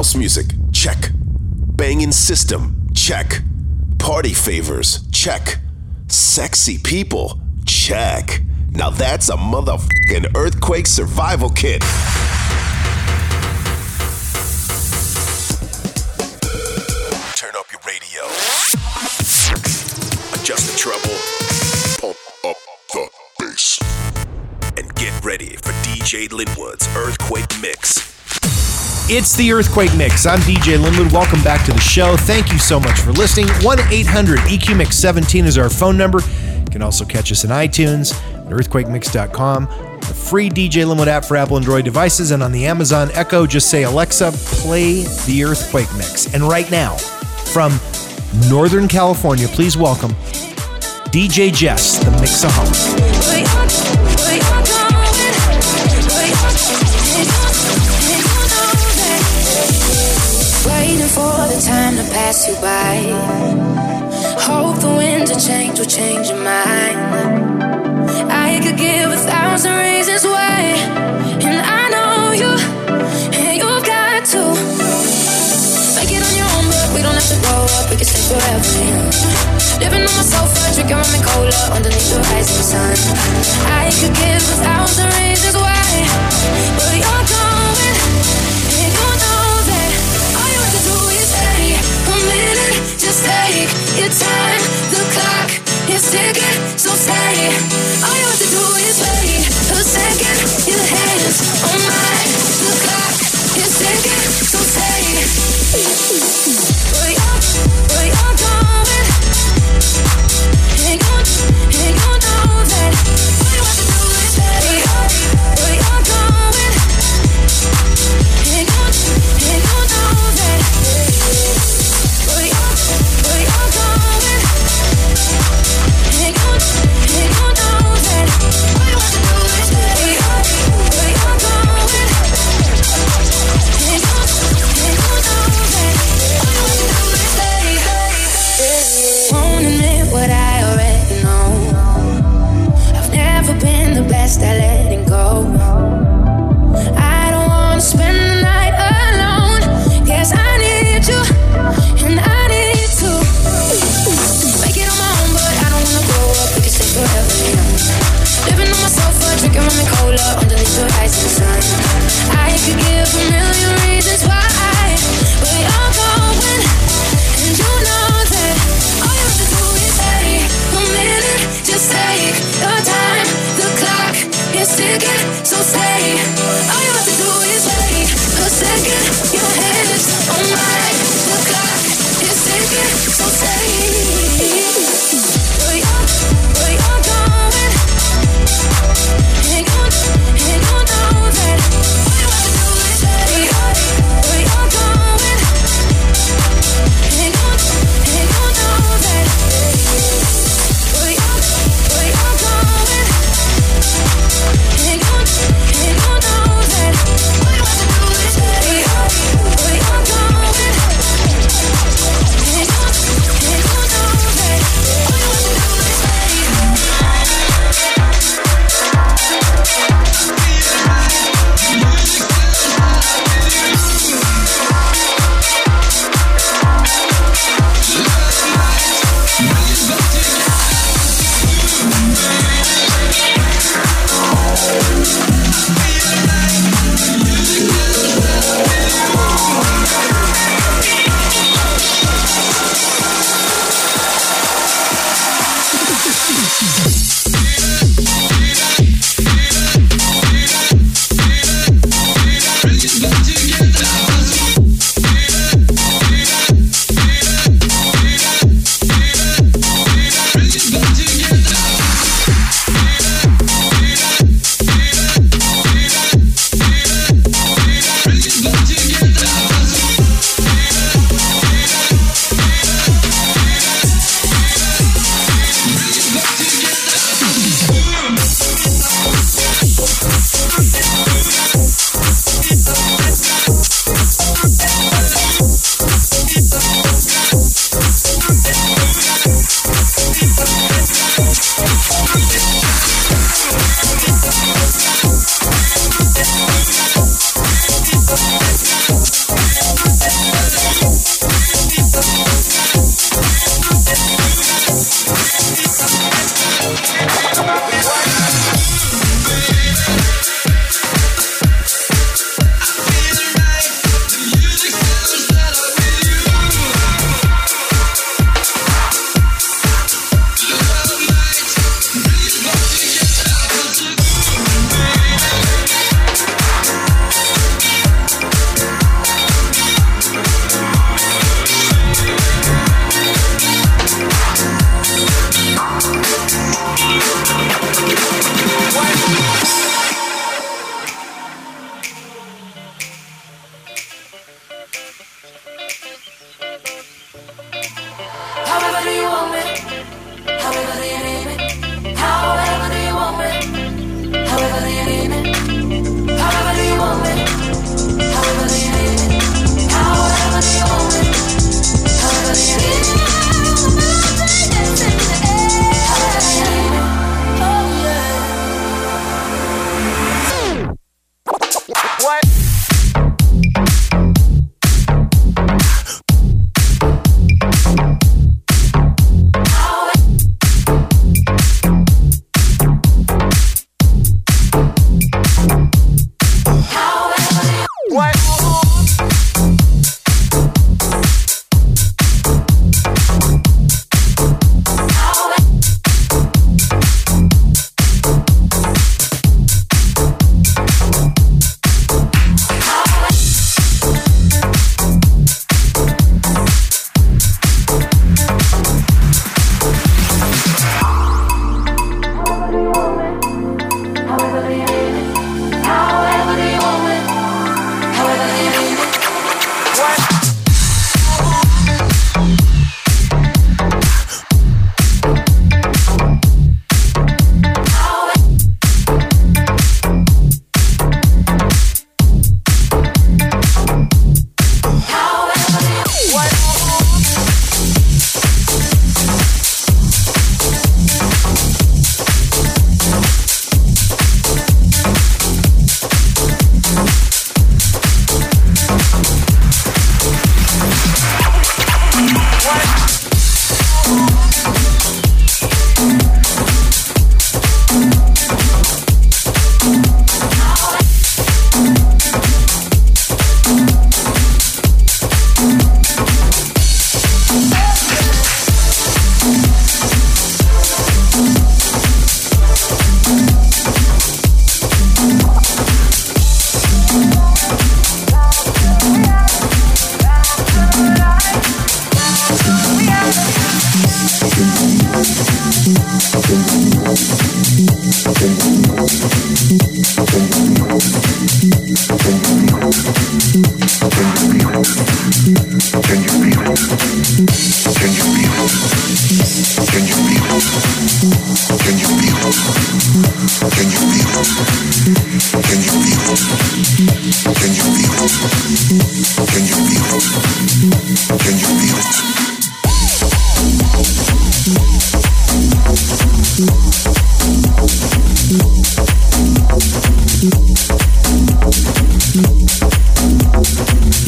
House music, check. Banging system, check. Party favors, check. Sexy people, check. Now that's a motherfucking earthquake survival kit. It's the Earthquake Mix. I'm DJ Linwood. Welcome back to the show. Thank you so much for listening. 1 800 EQ Mix 17 is our phone number. You can also catch us on iTunes at earthquakemix.com, the free DJ Linwood app for Apple and Android devices, and on the Amazon Echo, just say, Alexa, play the Earthquake Mix. And right now, from Northern California, please welcome DJ Jess, the Mixaholic. Time to pass you by. Hope the winds of change will change your mind. I could give a thousand reasons why, and I know you, and you've got to make it on your own. But we don't have to grow up; we can stay forever. Living on my sofa, drinking rum and cola underneath the rising sun. I could give a thousand reasons why, but you're going, Take your time. The clock is ticking, so stay. All you have to do is wait a second. Mine. The clock is ticking,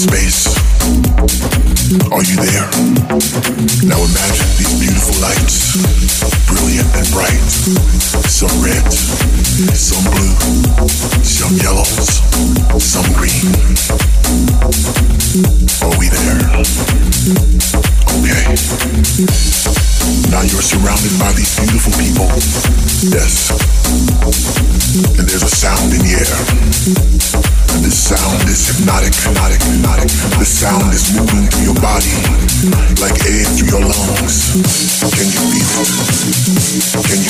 space. Are you there? Now imagine these beautiful lights, brilliant and bright. Some red, some blue, some yellows, some green. Are we there? Okay. Now you're surrounded by these beautiful people. Yes. And there's a sound in the air. And this sound is hypnotic, hypnotic. The sound is moving through your body like air through your lungs. Can you feel it? Can you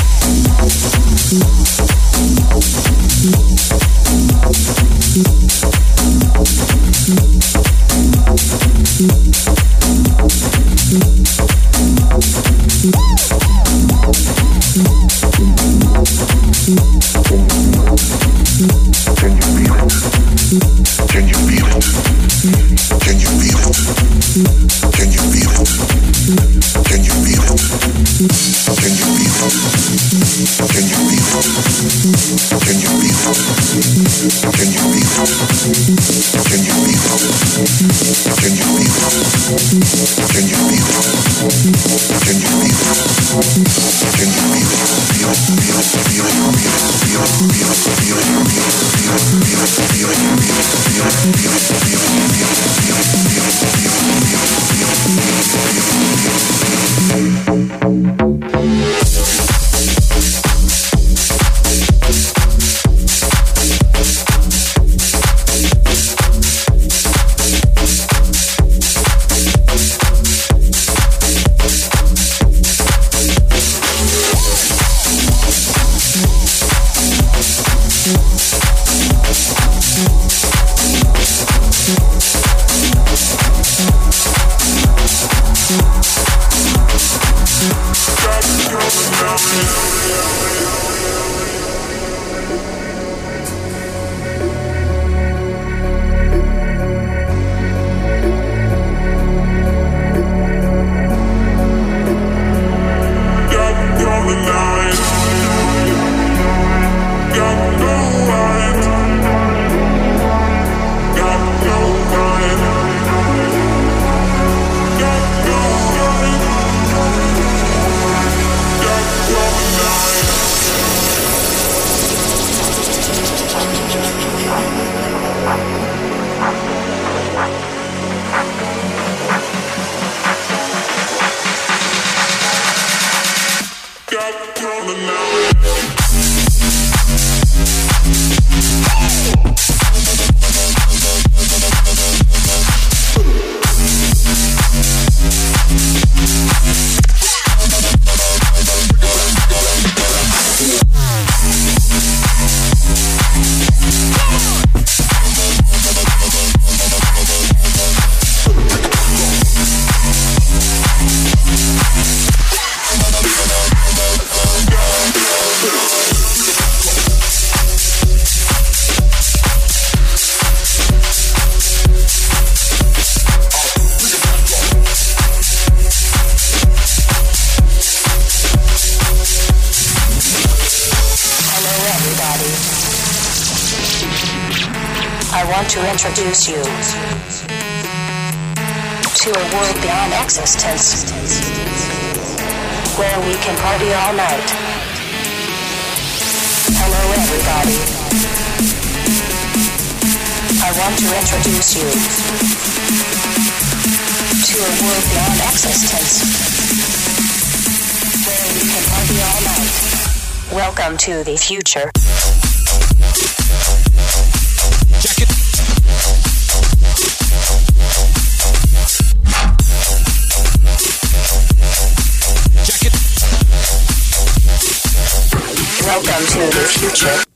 Thank you. Introduce you to a world beyond existence where we can party all night. Hello, everybody. I want to introduce you to a world beyond existence where we can party all night. Welcome to the future. Future.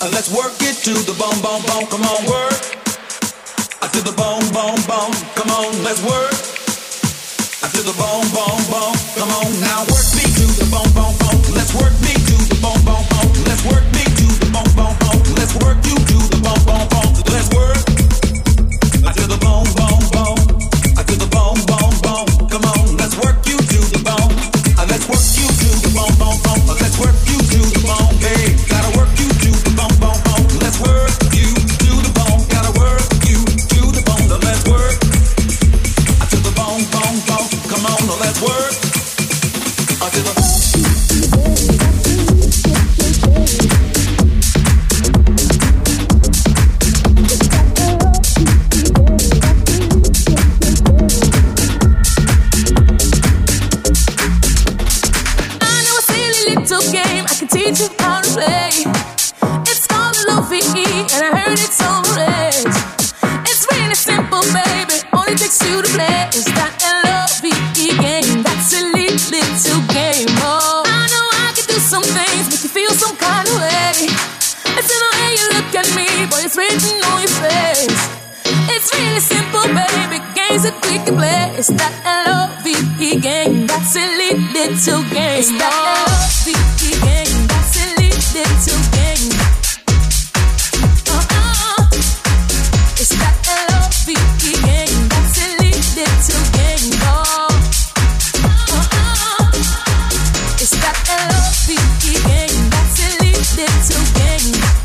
Bone. Uh, Let's work it to the bone, bone, bone. Come on, work. Uh, To the bone, bone, bone. Come on, let's work. Uh, To the bone, bone, bone. Come on, now work me to the bone, bone, bone. Let's work It's called and I heard it's. It's really simple, baby. Only takes two to play. It's that L-O-V-E game. That silly little game. Oh, I know I can do some things, make you feel some kind of way. It's in the way you look at me, boy, it's written on your face. It's really simple, baby. Game's play. It's that L-O-V-E game. That silly little game. It's that oh. you.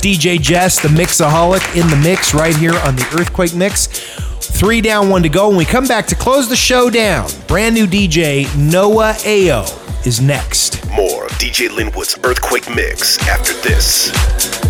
DJ Jess, the Mixaholic, in the mix right here on the Earthquake Mix. Three down, one to go. When we come back to close the show down, brand new DJ Noah Ao is next. More of DJ Linwood's Earthquake Mix after this.